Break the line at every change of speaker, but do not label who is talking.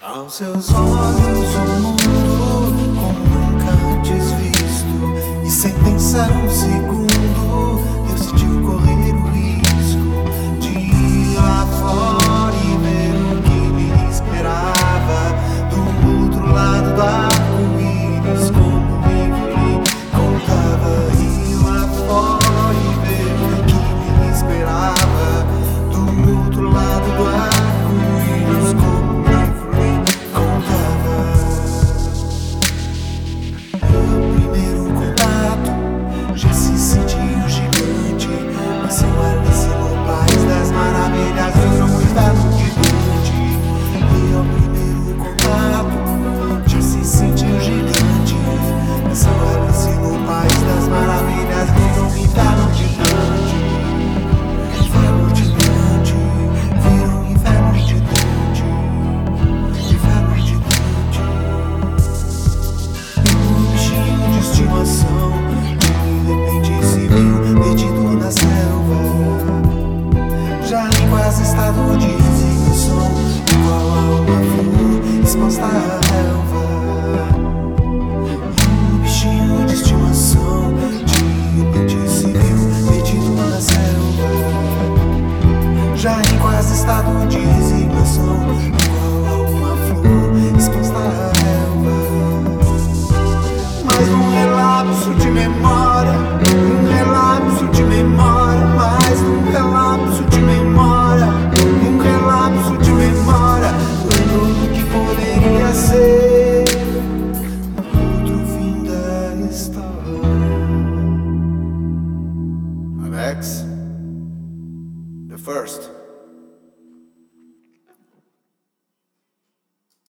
Aos seus olhos o mundo como nunca antes visto e sem pensar um segundo Nesse país das maravilhas, dos mundos belos Mas estado de resignação No qual alguma flor exposta na relva Mas um relapso de memória Um relapso de memória Mais um relapso de memória Um relapso de memória Foi que poderia ser Alex, the first.